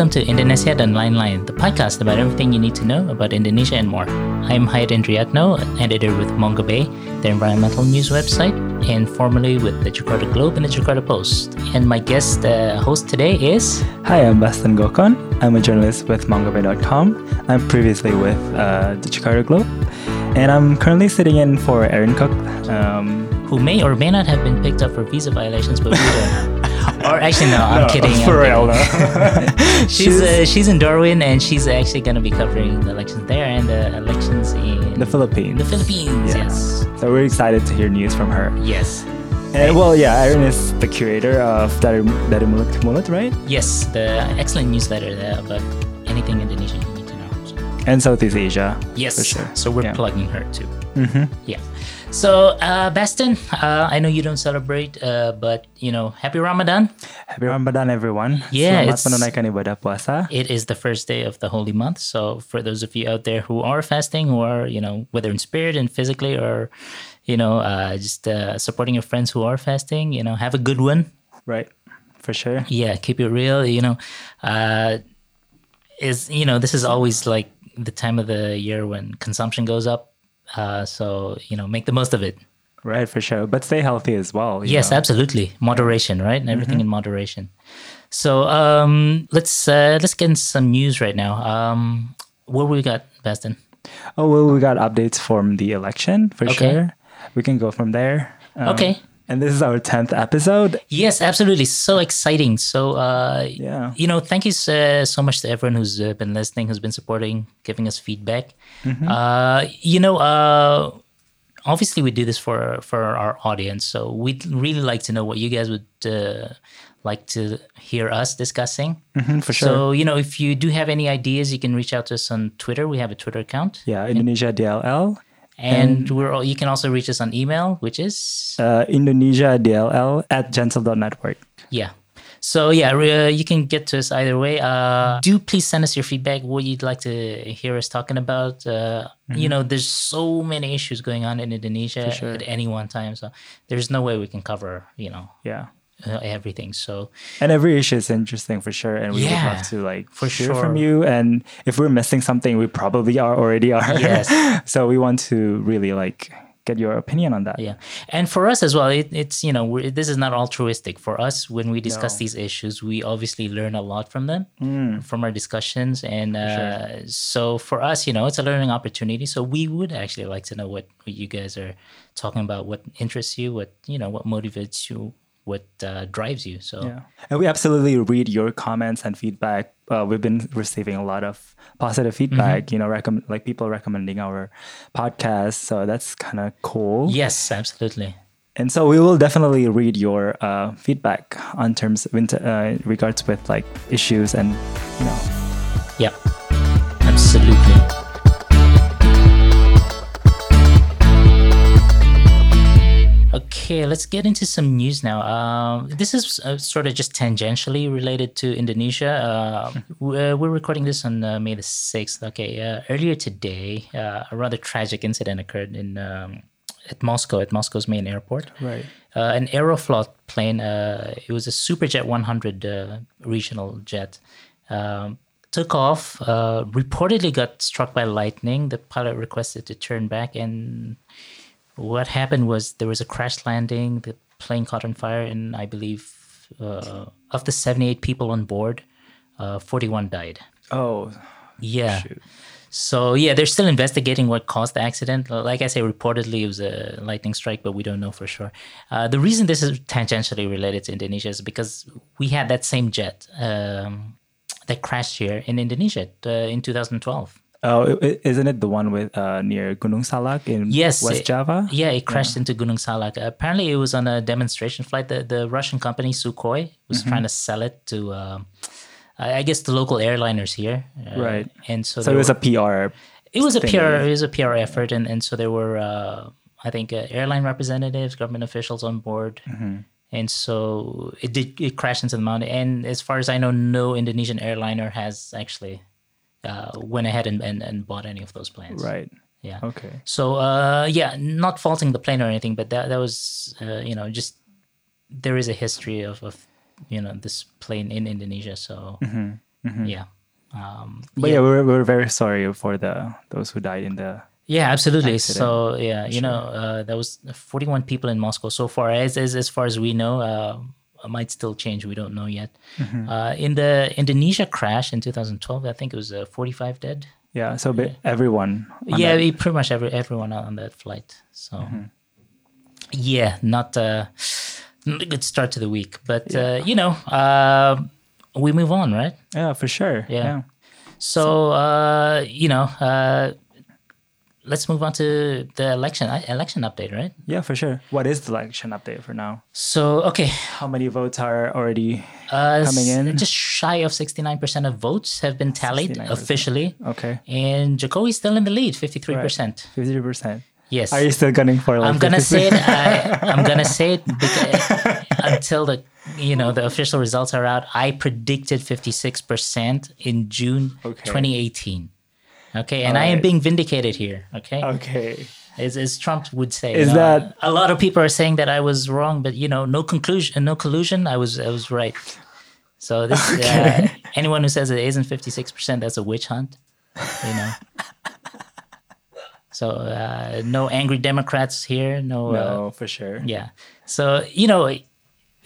welcome to Indonesia dan Lain-Lain, the podcast about everything you need to know about Indonesia and more. I'm Hayat Indriyatno, editor with Mongabay, the environmental news website, and formerly with the Jakarta Globe and the Jakarta Post. And my guest uh, host today is. Hi, I'm Basten Gokkon. I'm a journalist with Mongabay.com. I'm previously with uh, the Jakarta Globe, and I'm currently sitting in for Erin Cook. Um, who may or may not have been picked up for visa violations, but we don't. Or actually, no, I'm No, kidding. I'm for kidding. real, no. she's uh, she's in Darwin, and she's actually going to be covering the elections there and the elections in the Philippines. the Philippines. Yeah. Yes, So we're excited to hear news from her. yes, And well, yeah, Erin is the curator of Dari Dari Mulut ke Mulut, right? yes. The excellent newsletter there about anything Indonesian you need to know. So, And Southeast Asia. yes, For sure. so we're Yeah. plugging her too. Mm-hmm. Yeah. So, uh, Basten, uh, I know you don't celebrate, uh, but you know, happy Ramadan. Happy Ramadan, everyone. Yeah, it's- puasa. It is the first day of the holy month. So, for those of you out there who are fasting, who are, you know, whether in spirit and physically or, you know, uh, just uh, supporting your friends who are fasting, you know, have a good one. Right. For sure. Yeah, keep it real. You know, uh, is, you know, this is always like the time of the year when consumption goes up. Uh, so, you know, make the most of it. Right, for sure. But stay healthy as well. you Yes, know. absolutely. Moderation, right? Mm-hmm. Everything in moderation. So um, let's uh, let's get into some news right now. Um, what we got, Basten? Oh well, we got updates from the election for Okay. sure. We can go from there. Um, Okay. And this is our tenth episode. Yes, absolutely. So exciting. So uh, Yeah. you know, thank you so, so much to everyone who's uh, been listening, who's been supporting, giving us feedback. Mm-hmm. Uh, you know, uh, obviously we do this for for our audience, so we'd really like to know what you guys would uh, like to hear us discussing. Mhm, for sure. So you know, if you do have any ideas, you can reach out to us on Twitter. We have a Twitter account, yeah, Indonesia DLL. And we're all, you can also reach us on email, which is Uh, Indonesia DLL at gentle.network. Yeah. So yeah, uh, you can get to us either way. Uh, do please send us your feedback. What you'd like to hear us talking about. Uh, You know, there's so many issues going on in Indonesia Mm-hmm. sure. at any one time. So there's no way we can cover you know Yeah. Uh, everything. So And every issue is interesting for sure. And we would love to like for hear from you. And if we're missing something, we probably are already are. Yes. so we want to really like get your opinion on that. yeah, and for us as well, it, it's you know we're, this is not altruistic. For us, when we discuss No. these issues, we obviously learn a lot from them. Mm. from our discussions and uh, so for us you know it's a learning opportunity so we would actually like to know what, what you guys are talking about what interests you what you know what motivates you what uh, drives you so Yeah. And we absolutely read your comments and feedback. Uh, we've been receiving a lot of positive feedback, Mm-hmm. you know, recomm- like people recommending our podcast. So that's kind of cool. yes absolutely And so we will definitely read your uh, feedback on terms in uh, regards with like issues and, you know, yeah Okay, let's get into some news now. Um, this is uh, sort of just tangentially related to Indonesia. Uh, we're, we're recording this on uh, May the 6th. Okay, uh, earlier today, uh, a rather tragic incident occurred in um, at Moscow, at Moscow's main airport. Right. Uh, an Aeroflot plane, uh, it was a Superjet 100 uh, regional jet, um, took off, uh, reportedly got struck by lightning. The pilot requested to turn back, and what happened was there was a crash landing. The plane caught on fire, and I believe uh, of the 78 people on board, uh, 41 died. oh, Yeah. shoot. So yeah, they're still investigating what caused the accident. Like I say, reportedly it was a lightning strike, but we don't know for sure. Uh, the reason this is tangentially related to Indonesia is because we had that same jet um, that crashed here in Indonesia uh, in 2012. Oh, isn't it the one with uh, near Gunung Salak in Yes, West it- Java? Yeah, it crashed into Gunung Salak. apparently, it was on a demonstration flight. The the Russian company Sukhoi was Mm-hmm. trying to sell it to, um, I guess, the local airliners here. Uh, Right. And so, So it was were- a PR. it was a PR yeah. it was a PR effort, and and so there were uh, I think uh, airline representatives, government officials on board, Mm-hmm. and so it did it crashed into the mountain. And as far as I know, no Indonesian airliner has actually uh, went ahead and, and, and bought any of those planes. Right. Yeah. Okay. So uh, yeah, not faulting the plane or anything, but that that was uh, you know just there is a history of, of you know this plane in Indonesia. So Yeah. Um, But yeah, we're, we're very sorry for the those who died in the. Yeah, absolutely. accident. So yeah, you know, uh, there was 41 people in Moscow so far. As as, as far as we know, uh, might still change. We don't know yet. Mm-hmm. Uh, in the Indonesia crash in 2012, I think it was uh, 45 dead. Yeah, so ba- everyone. on yeah, that- pretty much every everyone on that flight. So Mm-hmm. yeah, not uh, not a good start to the week, but uh, you know, uh, we move on, right? yeah, for sure. Yeah. yeah. So uh, you know, uh, let's move on to the election election update, right? Yeah, for sure. What is the election update for now? So okay, How many votes are already uh, Coming in? just shy of sixty nine percent of votes have been tallied 69%. officially, okay? and Jokowi's still in the lead, fifty three percent. Fifty percent. Yes, Are you still gunning for like? I'm gonna 50%? say it. I, I'm gonna say it because, until the you know the official results are out. I predicted 56 percent in June Okay. 2018. Okay, and I am being vindicated here. Okay, Okay. as, as Trump would say. Is you know, that- a lot of people are saying that I was wrong, but you know, no conclusion, no collusion. I was I was right. So this uh, anyone who says it isn't 56 percent, that's a witch hunt. You know. So uh, no angry Democrats here. No. Uh, No, for sure. yeah. So, you know,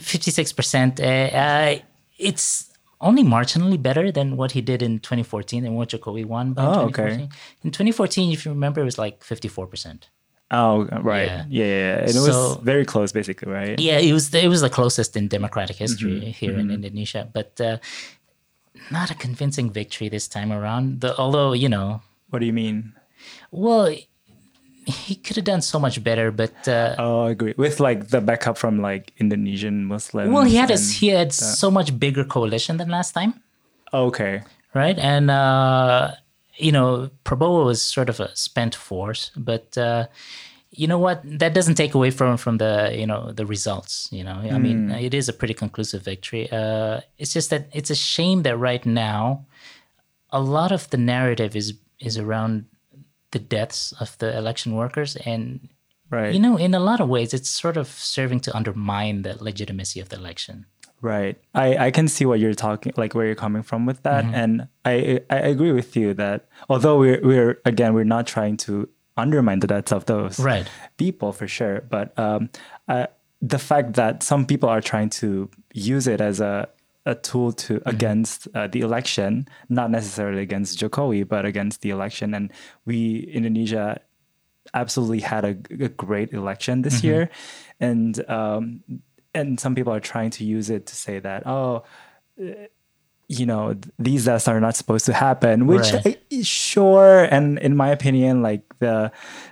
56%, uh, uh, it's only marginally better than what he did in 2014 and what Jokowi won. Oh, 2014. okay. In 2014, if you remember, it was like 54%. Oh, right. Yeah. Yeah, yeah. And it was So- very close, basically, right? Yeah, it was it was the closest in democratic history Mm-hmm. here in Indonesia, but uh, not a convincing victory this time around. The, although, you know, What do you mean? well, he could have done so much better, but uh, Oh, I agree. With like the backup from like Indonesian Muslims. well, he had a, he had so much bigger coalition than last time. Okay. right? And uh, you know, Prabowo was sort of a spent force, but uh, you know what? That doesn't take away from from the you know the results. You know, I mean, it is a pretty conclusive victory. Uh, it's just that it's a shame that right now, a lot of the narrative is is around the deaths of the election workers and. Right. You know, in a lot of ways, it's sort of serving to undermine the legitimacy of the election. Right. I, I can see what you're talking like where you're coming from with that. Mm-hmm. And I I agree with you that although we're we're again we're not trying to undermine the deaths of those Right. people for sure. But um uh, the fact that some people are trying to use it as a a tool to Mm-hmm. against uh, the election, not necessarily against Jokowi, but against the election. And we Indonesia absolutely had a, a great election this Mm-hmm. year, and um, and some people are trying to use it to say that oh, you know these deaths are not supposed to happen, which Right. I- sure, and in my opinion, like the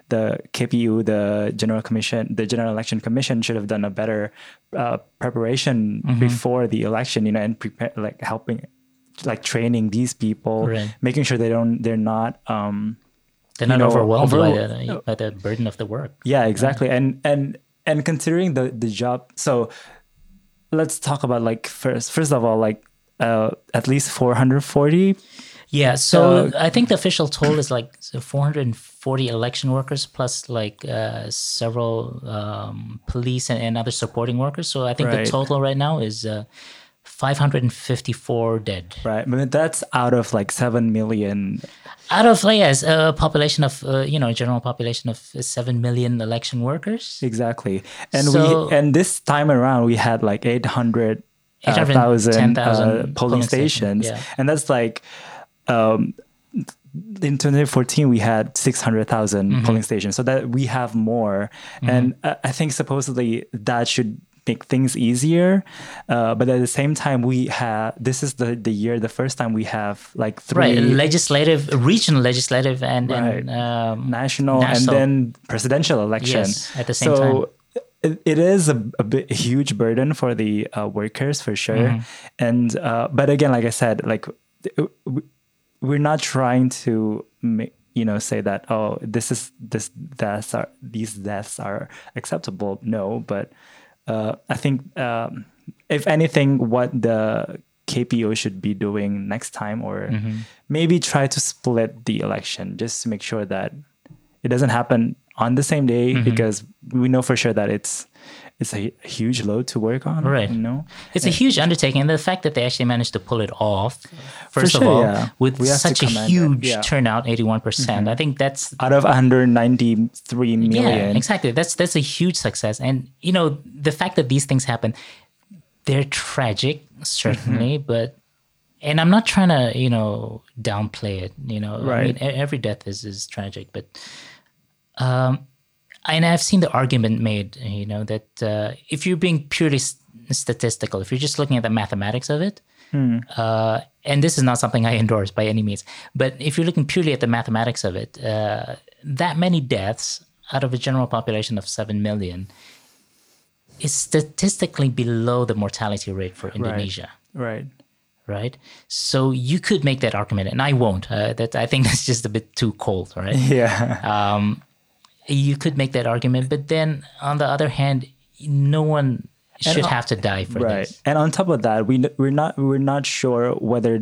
the KPU, the General Commission, the General Election Commission should have done a better uh, preparation Mm-hmm. before the election, you know, and prepare like helping. Like training these people, Right. making sure they don't, they're not um, They're not know, overwhelmed overwhel- by, the, by the burden of the work. Yeah, exactly. And and and considering the the job, so let's talk about like first first of all like uh at least 440 Yeah, so So- I think the official toll is like 440 election workers plus like uh, several um, police and, and other supporting workers. So I think Right. the total right now is uh, 554 dead right but that's out of like 7 million out of like, yes, a population of uh, you know general population of seven million election workers. exactly and So- we and this time around we had like 800 uh, 810,000 thousand, uh, polling stations, yeah. and that's like um in 2014 we had 600,000 Mm-hmm. polling stations so that we have more. And I think supposedly that should make things easier. Uh, but at the same time we have this is the the year the first time we have like three Right, legislative, regional legislative, and, and um, national, and then presidential election. Yes, at the same so time. It, it is a, a bit a huge burden for the uh, workers for sure Mm-hmm. and uh, but again like i said like we're not trying to make you know say that oh this is this deaths are these deaths are acceptable no but uh, i think um, if anything what the KPU should be doing next time or Mm-hmm. maybe try to split the election just to make sure that it doesn't happen on the same day Mm-hmm. because we know for sure that it's it's a huge load to work on. Right. You know. It's a huge undertaking, and the fact that they actually managed to pull it off, first of all, yeah. with We such a huge yeah. Mm-hmm. turnout, eighty-one percent. I think that's Out of 193 million. yeah, exactly. That's that's a huge success, and you know the fact that these things happen, they're tragic, certainly, Mm-hmm. but. And I'm not trying to, you know, downplay it. You know, I Right. mean, e- every death is is tragic, but um, and I've seen the argument made, you know, that uh, if you're being purely statistical, if you're just looking at the mathematics of it, uh, and this is not something I endorse by any means, but if you're looking purely at the mathematics of it, uh, that many deaths out of a general population of 7 million is statistically below the mortality rate for Indonesia Right. right? So you could make that argument, and I won't. Uh, that I think that's just a bit too cold, right? Yeah. um, you could make that argument, but then on the other hand, no one should on- have to die for right. this. And on top of that, we we're not we're not sure whether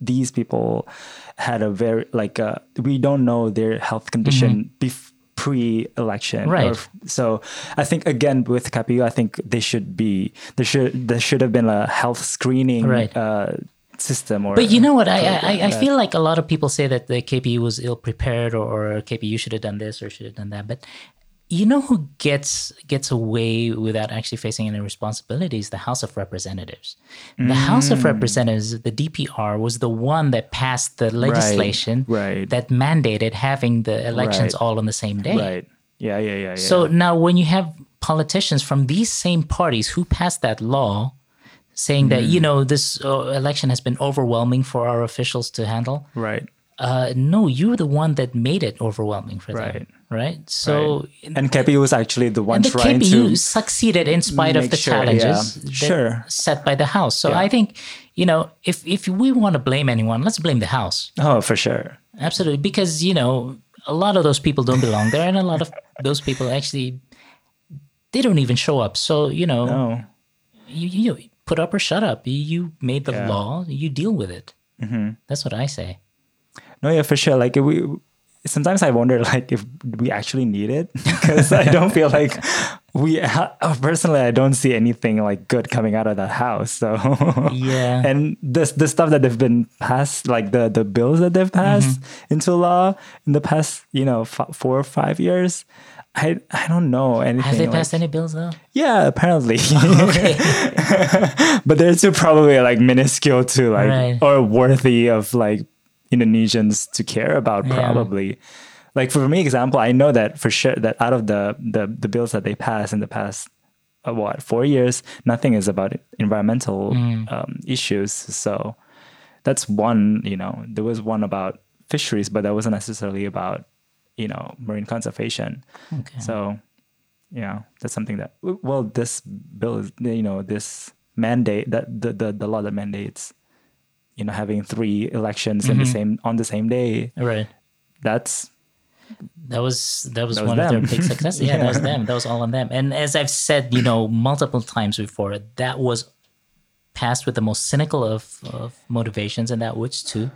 these people had a very like uh, we don't know their health condition bef- pre-election Mm-hmm. Right. Or- so i think again with KPU i think they should be there should there should have been a health screening Right. uh, system or But you know what? I, I, I feel like a lot of people say that the KPU was ill prepared or, or KPU should have done this or should have done that. But you know who gets gets away without actually facing any responsibilities? The House of Representatives. The House of mm. Representatives, the DPR, was the one that passed the legislation right. that mandated having the elections Right. all on the same day. right yeah yeah yeah, yeah. So now, when you have politicians from these same parties who passed that law, saying that Mm. you know this uh, election has been overwhelming for our officials to handle, right uh, no, you're the one that made it overwhelming for them, Right. right? So. and kpu was actually the one And the trying KPU to succeeded in spite of the sure, challenges yeah. Sure. set by the House. So Yeah. I think, you know, if if we want to blame anyone, let's blame the House. oh for sure Absolutely, because you know a lot of those people don't belong there, and a lot of those people actually they don't even show up. So you know, no you, you put up or shut up. You, made the Yeah. law. You deal with it. Mm-hmm. That's what I say. No, yeah, for sure. Like we sometimes I wonder like if we actually need it because I don't feel like we ha- personally I don't see anything like good coming out of that house. So Yeah. and this the stuff that they've been passed like the the bills that they've passed into law in the past you know f- four or five years. I, I don't know anything. Have they like- passed any bills though? Yeah, apparently. Okay, but they're still probably like minuscule to like Right. or worthy of like Indonesians to care about Yeah. probably. Like for me example, I know that for sure that out of the the, the bills that they passed in the past uh, what four years, nothing is about environmental Mm. um, issues. So that's one. You know, there was one about fisheries, but that wasn't necessarily about you know marine conservation. Okay. So, yeah, that's something that well, this bill is you know this mandate that the the, the law that mandates you know having three elections in the Mm-hmm. same on the same day. right. That's That was that was That was one of their big successes. Yeah, that was them. That was all on them. And as I've said, you know, multiple times before, that was passed with the most cynical of, of motivations, and that was to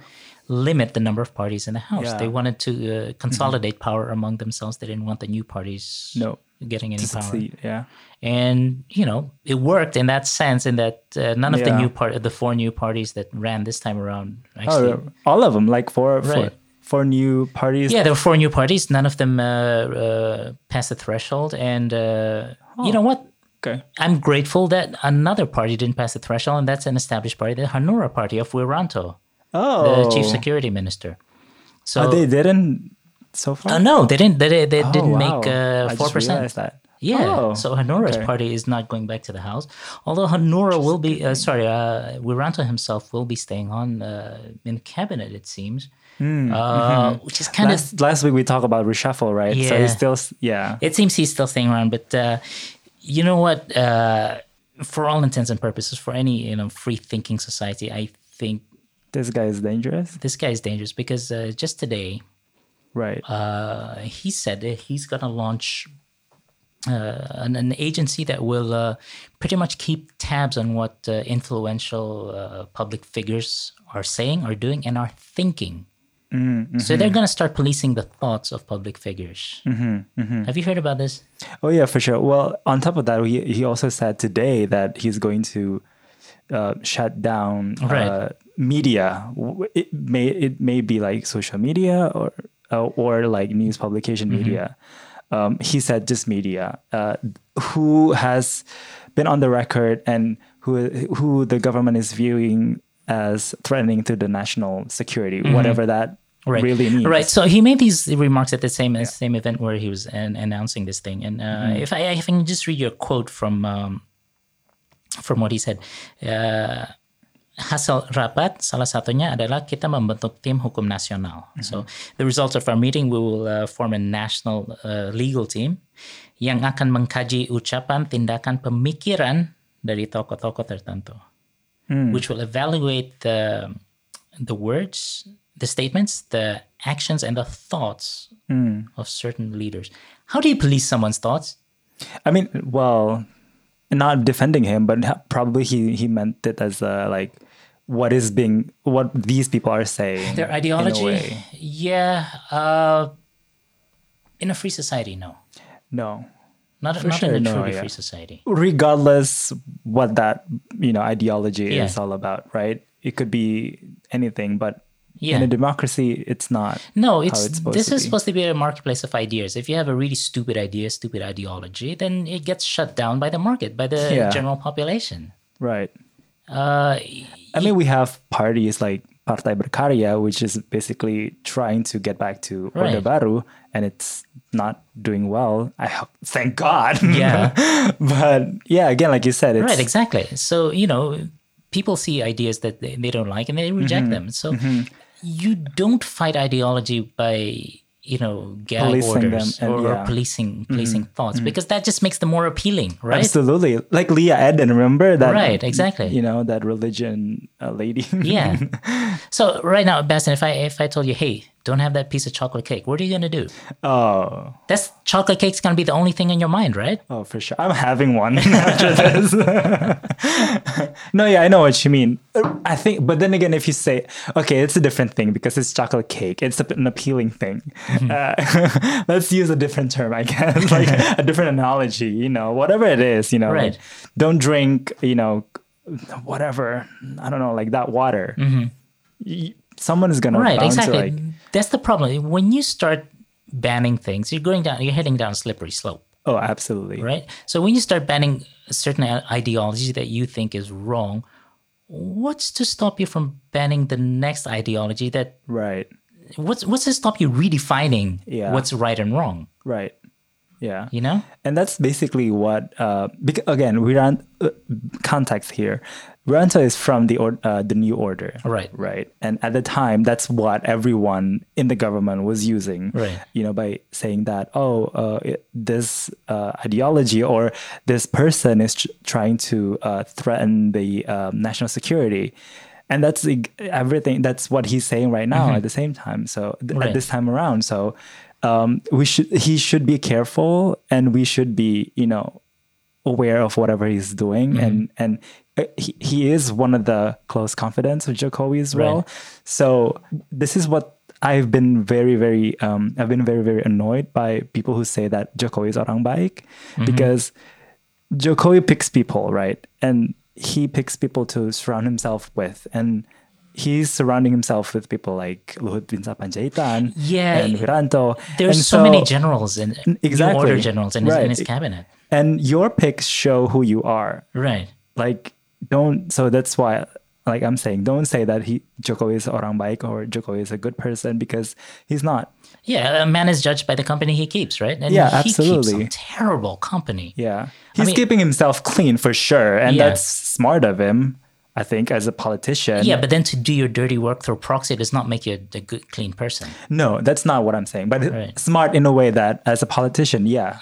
limit the number of parties in the House. Yeah. Mm-hmm. They wanted to uh, consolidate power among themselves. They didn't want the new parties No. getting any to power. Yeah. And you know, it worked in that sense. In that uh, none of the new part, the four new parties that ran this time around, actually, Oh, all of them, like four, four, Right. four new parties. Yeah, there were four new parties. None of them uh, uh, passed the threshold. And uh, you know what? Okay. I'm grateful that another party didn't pass the threshold, and that's an established party, the Hanura Party of Wiranto, Oh, the chief security minister. So Oh, they didn't so far. uh, no, they didn't. They, they Oh, didn't wow. make I four just percent. Yeah. Oh, so Hanura's okay. party is not going back to the House, although Honora will be. Uh, sorry, uh, Wiranto himself will be staying on uh, in cabinet. It seems, uh, which is kind of Hmm, mm-hmm. Last, last week we talked about reshuffle, right? So Yeah. he's still, yeah. it seems he's still staying around but uh, you know what uh, for all intents and purposes for any you know free thinking society i think This guy is dangerous, this guy is dangerous because uh, just today right? uh, he said that he's going to launch uh, an, an agency that will uh, pretty much keep tabs on what uh, influential uh, public figures are saying are doing and are thinking So they're going to start policing the thoughts of public figures. Have you heard about this? Oh yeah, for sure. Well, on top of that, he he also said today that he's going to uh, shut down uh, media. It may it may be like social media or uh, or like news publication media. Um, he said just media. Uh, who has been on the record and who who the government is viewing as threatening to the national security, whatever that Right. really means. Right. So he made these remarks at the same same event where he was an, announcing this thing. And uh, if I if I can just read you a quote from um, from what he said. Uh, hasil rapat salah satunya adalah kita membentuk tim hukum nasional. So the results of our meeting, we will uh, form a national uh, legal team yang akan mengkaji ucapan tindakan pemikiran dari tokoh-tokoh tertentu, which will evaluate the the words, the statements, the actions, and the thoughts of certain leaders. How do you police someone's thoughts? I mean, well, not defending him, but probably he he meant it as uh, like what is being what these people are saying. Their a ideology? Yeah. Uh, in a free society, no. No, Not, For not sure, in a no, truly yeah. free society. regardless what that you know ideology Yeah. is all about, right? It could be anything, but Yeah. in a democracy, it's not. No, it's, it's this is supposed to be a marketplace of ideas. If you have a really stupid idea, stupid ideology, then it gets shut down by the market, by the Yeah. general population. right. Uh, I mean, we have parties like Partai Berkarya, which is basically trying to get back to Right. Orde Baru, and it's not doing well. I hope, thank God. Yeah. but yeah, again, like you said, it's right, exactly. So, you know, people see ideas that they, they don't like and they reject them. Mm-hmm. You don't fight ideology by, you know, gag Policing them orders and- or, or yeah. Mm-hmm. policing policing thoughts because that just makes them more appealing, right? absolutely like Lia Eden. Remember that? Right, exactly. You know that religion uh, lady. Yeah. so right now, Basten, if I if I told you, hey, don't have that piece of chocolate cake, what are you gonna do? oh, That's chocolate cake's gonna be the only thing in your mind, right? oh, for sure. I'm having one after this. no, yeah, I know what you mean. I think, but then again, if you say, okay, it's a different thing because it's chocolate cake. It's an appealing thing. Mm-hmm. Uh, let's use a different term, I guess, like a different analogy. You know, whatever it is. You know, Right. like, don't drink. You know, whatever. I don't know, like that water. Y- Someone is gonna Mm-hmm. Right, exactly. like, That's the problem. When you start banning things, you're going down, you're heading down a slippery slope, oh, absolutely. right? So when you start banning certain ideology that you think is wrong, what's to stop you from banning the next ideology that Right. what's what's to stop you redefining Yeah. what's right and wrong? Right. Yeah. You know? And that's basically what, uh, bec- again, Viran, uh, context here. Wiranto is from the or, uh, the new order. Right. Right. And at the time, that's what everyone in the government was using. Right. You know, by saying that, oh, uh, it, this uh, ideology or this person is tr- trying to uh, threaten the um, national security. And that's everything. That's what he's saying right now at the same time. So th- Mm-hmm. Right. at this time around. So um, we should he should be careful and we should be you know aware of whatever he's doing Mm-hmm. and and he, he is one of the close confidants of Jokowi as well. Right. So this is what I've been very very um, I've been very very annoyed by people who say that Jokowi is orang baik Mm-hmm. because Jokowi picks people right and he picks people to surround himself with and he's surrounding himself with people like Luhut Binsar Panjaitan Yeah. and Wiranto. There's And so, many generals and Exactly. order generals in his, in his cabinet. and your picks show who you are. Right. Like don't so that's why like I'm saying don't say that he Joko is orang baik or Joko is a good person because he's not. Yeah, a man is judged by the company he keeps, right? And Yeah, he keeps absolutely. some terrible company. Yeah. He's mean- keeping himself clean for sure and Yeah. that's smart of him I think as a politician. Yeah, but then to do your dirty work through proxy does not make you a, good, clean person. No, that's not what I'm saying. But Right. smart in a way that as a politician, yeah.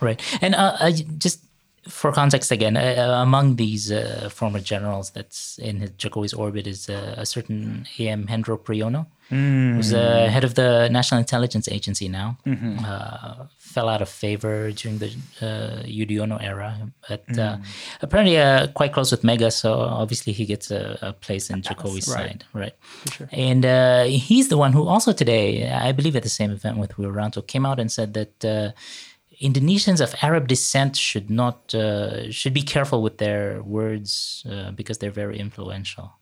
Right. And uh, I just for context again, uh, among these uh, former generals that's in his Jokowi's orbit is uh, a certain A.M. Hendro Priyono, who's the head of the National Intelligence Agency now. Uh, fell out of favor during the uh, Yudhoyono era, but uh, apparently uh, quite close with Mega, so obviously he gets a, a place in Jokowi's right. side, right? And uh, he's the one who also today, I believe at the same event with Wiranto, came out and said that uh, Indonesians of Arab descent should not uh, should be careful with their words uh, because they're very influential.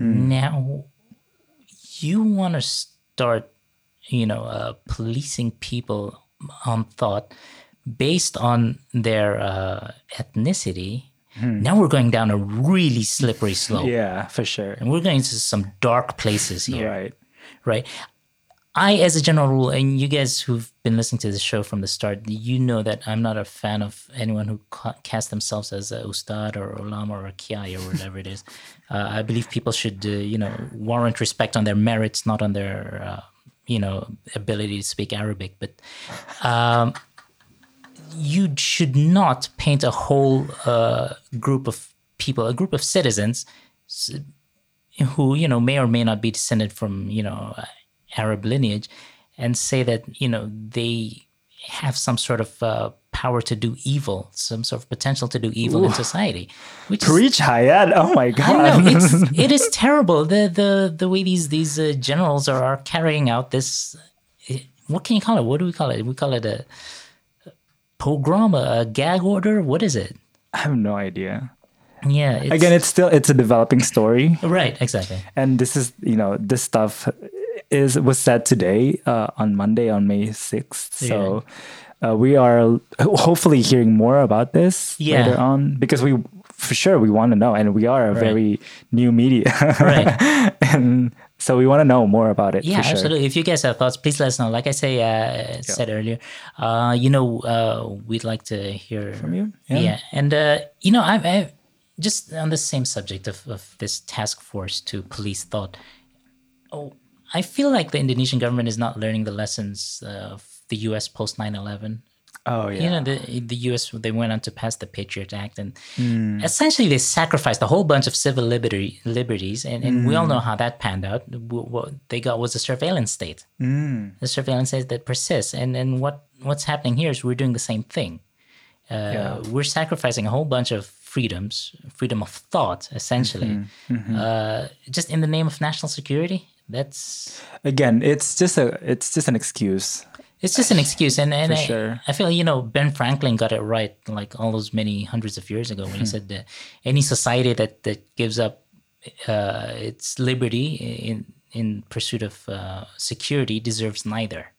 Now, you want to start, you know, uh, policing people on thought based on their uh, ethnicity. Now we're going down a really slippery slope, Yeah, for sure. and we're going into some dark places here Right. right? I, as a general rule, and you guys who've been listening to the show from the start, you know that I'm not a fan of anyone who ca- cast themselves as a ustad or ulama or a kiai or whatever it is. Uh, I believe people should, uh, you know, warrant respect on their merits, not on their, uh, you know, ability to speak Arabic. But um, you should not paint a whole uh, group of people, a group of citizens who you know may or may not be descended from you know Arab lineage, and say that you know they have some sort of uh, power to do evil, some sort of potential to do evil in society, which is Preach Hayat. Oh my god. know it's it is terrible the the the way these these uh, generals are, are carrying out this. eh, What can you call it? What do we call it? We call it a pogrom, a, a gag order. What is it? I have no idea. Yeah, it's, Again, it's still it's a developing story. right, exactly. and this is you know this stuff is was said today uh, on Monday on May 6th so uh, we are hopefully hearing more about this Yeah. later on because we for sure we want to know and we are a very new media Right. and so we want to know more about it Yeah, for sure. absolutely. If you guys have thoughts, please let us know. Like I say, uh, said earlier, uh, you know, uh, we'd like to hear from you? Yeah, Yeah. and uh, you know, I've, I've just on the same subject of, of this task force to police thought. Oh, I feel like the Indonesian government is not learning the lessons of the U.S. post 9-11 oh yeah you know the the U.S. they went on to pass the Patriot Act, and Hmm. essentially they sacrificed a whole bunch of civil liberty liberties, and, and we all Hmm. know how that panned out. What they got was a surveillance state, Hmm. the surveillance state that persists, and and what what's happening here is we're doing the same thing. Uh, Yeah. We're sacrificing a whole bunch of freedoms, freedom of thought, essentially, Mm-hmm. Uh, just in the name of national security. That's again it's just a it's just an excuse It's just an excuse, and, and I, sure. I feel you know Ben Franklin got it right, like all those many hundreds of years ago, when Hmm. he said that any society that that gives up uh, its liberty in in pursuit of uh, security deserves neither.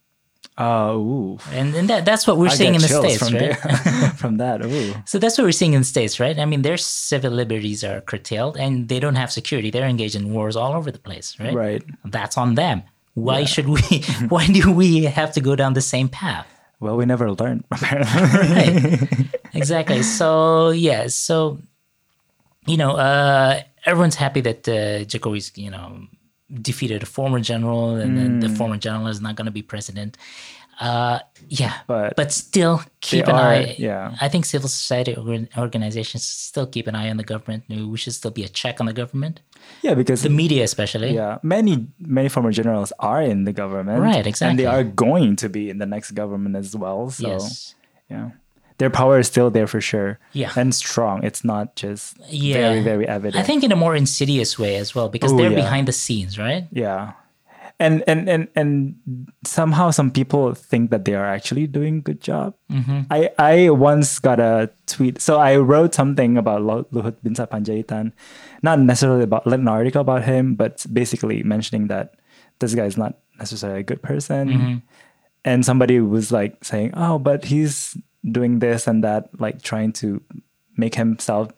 Oh ooh. And, and that that's what we're I seeing in the states, from right? from that ooh So that's what we're seeing in the states, right? I mean, their civil liberties are curtailed, and they don't have security. They're engaged in wars all over the place, right? right That's on them. Why should we? why do we have to go down the same path? well we never learned apparently right exactly so yeah so you know uh everyone's happy that uh Jokowi's you know defeated a former general and then Hmm. the former general is not going to be president. Uh yeah But but still keep an are- eye. yeah. i think civil society organizations still keep an eye on the government. We should still be a check on the government. Yeah because the media especially. Yeah, many many former generals are in the government, Right, Exactly, and they are going to be in the next government as well. So yes. yeah, their power is still there for sure. Yeah. and strong. It's not just yeah very very evident. i think in a more insidious way as well because Oh, they're yeah. behind the scenes right yeah, and and and and somehow some people think that they are actually doing a good job. Mm-hmm. I I once got a tweet. So I wrote something about Luhut bin Panjaitan, not necessarily about like an article about him, but basically mentioning that this guy is not necessarily a good person. Mm-hmm. And somebody was like saying, "Oh, but he's doing this and that, like trying to make himself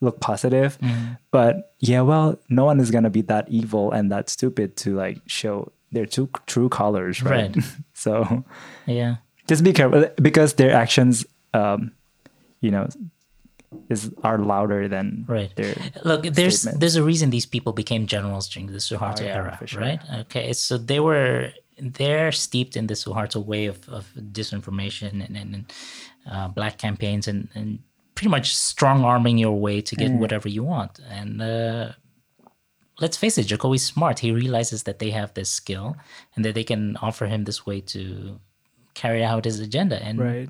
look positive." Mm-hmm. But yeah, well, no one is gonna be that evil and that stupid to like show their true true colors, right? Right. so yeah just be careful because their actions um you know is are louder than Right. their Look, there's statement. there's a reason these people became generals during the Suharto Oh, yeah, era, sure. right? Okay, so they were they're steeped in the Suharto way of, of disinformation and, and, and uh, black campaigns and, and pretty much strong arming your way to get whatever you want. And uh, let's face it, Jokowi's smart. He realizes that they have this skill and that they can offer him this way to carry out his agenda. And Right.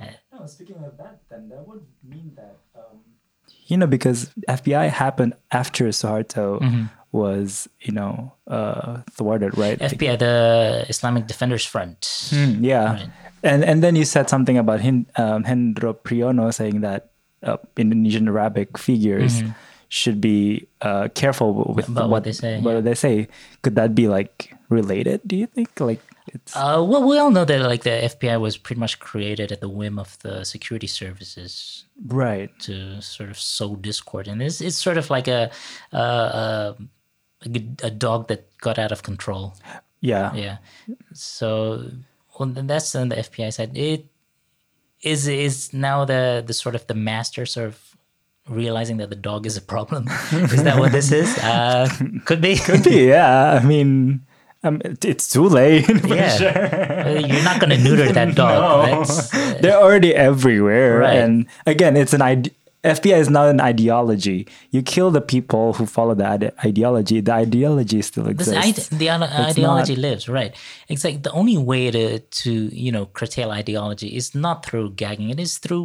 Uh, no, speaking of that, then that would mean that um, you know because FPI happened after Suharto Mm-hmm. Was you know uh, thwarted, right? FPI, the Islamic Defenders Front. Mm, yeah, Right. and and then you said something about Hin, um, Hendro Priyono saying that uh, Indonesian Arabic figures should be uh, careful with Mm-hmm. About what they say, What yeah. they say? Could that be like related? Do you think like it's Uh, well, we all know that like the FPI was pretty much created at the whim of the security services right? to sort of sow discord, and it's it's sort of like a a, a, a a dog that got out of control. Yeah, Yeah. So well, that's on the FPI side. It is is now the the sort of the master sort of realizing that the dog is a problem. is that what this is? Uh, could be. Could be. Yeah. I mean, um, it's too late. yeah. sure. Uh, You're not going to neuter that dog. That's, uh, They're already everywhere. Right. And again, it's an ide- FPI is not an ideology. You kill the people who follow the ide- ideology. The ideology still This exists. ide- the ide- ideology not- lives, right? Exactly. the only way to to you know curtail ideology is not through gagging. It is through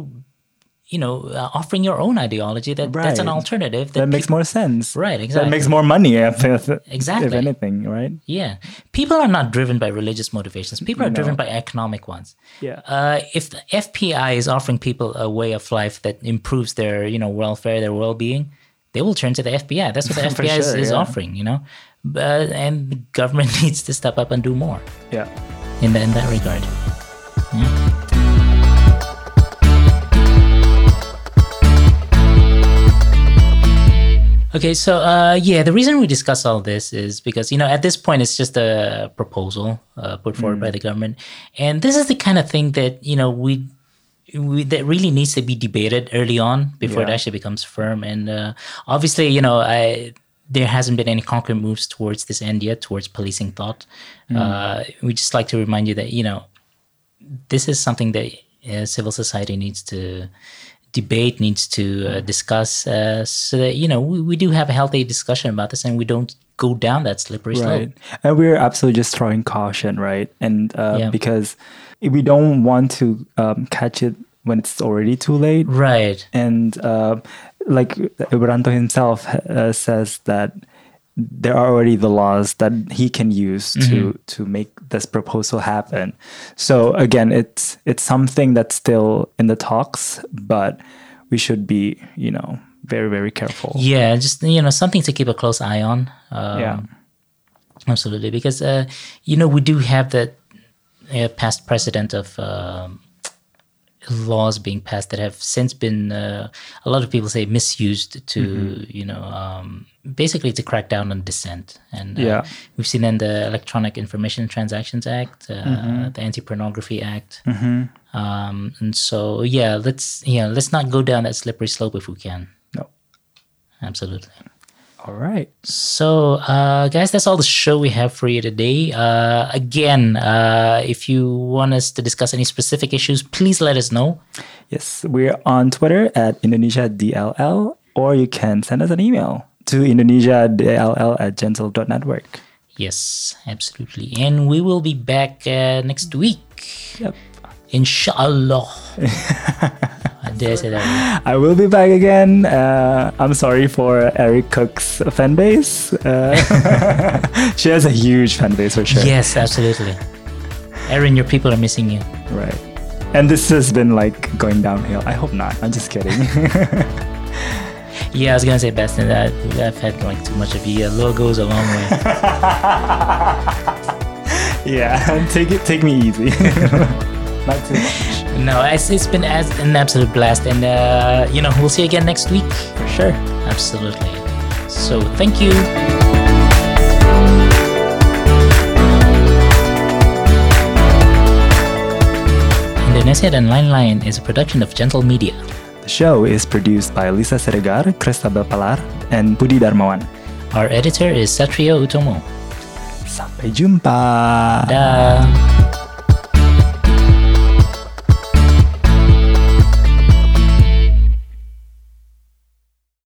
you know uh, offering your own ideology. That that's an alternative. that makes peop- more sense. Right, exactly. That makes more money, if, if, Exactly. if anything, right? Yeah, people are not driven by religious motivations. People are driven by economic ones. Yeah. Uh, if the FPI is offering people a way of life that improves their you know welfare, their well being, they will turn to the FPI. That's what the FPI is, sure, is yeah. offering. You know, but, and the government needs to step up and do more. Yeah. in, the, in that regard. Okay, so uh, yeah, the reason we discuss all this is because you know at this point it's just a proposal uh, put forward by the government, and this is the kind of thing that you know we, we that really needs to be debated early on before it actually becomes firm. And uh, obviously, you know, I there hasn't been any concrete moves towards this end yet, towards policing thought. Uh, we just like to remind you that you know this is something that uh, civil society needs to debate, needs to uh, discuss, uh, so that you know we, we do have a healthy discussion about this, and we don't go down that slippery slope. Right. And we're absolutely just throwing caution, right? And uh, Yeah. because we don't want to um, catch it when it's already too late. Right. And uh, like Wiranto himself uh, says that there are already the laws that he can use to to make this proposal happen. So again, it's it's something that's still in the talks, but we should be, you know, very very careful. Yeah, just you know something to keep a close eye on. Um, Yeah. absolutely, because uh, you know we do have that uh, past precedent of um, laws being passed that have since been uh, a lot of people say misused to Mm-hmm. you know um, basically to crack down on dissent and uh, Yeah. we've seen in the electronic information transactions act uh, Mm-hmm. the anti-pornography act um, and so yeah let's yeah let's not go down that slippery slope if we can No. absolutely All right. so, uh, guys, that's all the show we have for you today. Uh, again, uh, if you want us to discuss any specific issues, please let us know. Yes, we're on Twitter at Indonesia DLL, or you can send us an email to Indonesia DLL at gentle.network. Yes, absolutely. And we will be back uh, next week. Yep. Inshallah. I say that? I will be back again. Uh, I'm sorry for Erin Cook's fan base. Uh, she has a huge fan base for sure. Yes, absolutely. Erin, your people are missing you. Right. And this has been like going downhill. I hope not. I'm just kidding. Yeah, I was gonna say Basten that I've had like too much of you. A little goes a long way. yeah, take it. Take me easy. Not too much. No, it's, it's been as an absolute blast, and uh, you know we'll see you again next week. For sure. Absolutely. So thank you. Indonesia dan Lain-Lain is a production of Gentle Media. The show is produced by Lisa Siregar, Christabel Palar, and Budi Darmawan. Our editor is Satrio Utomo. Sampai jumpa. Dah.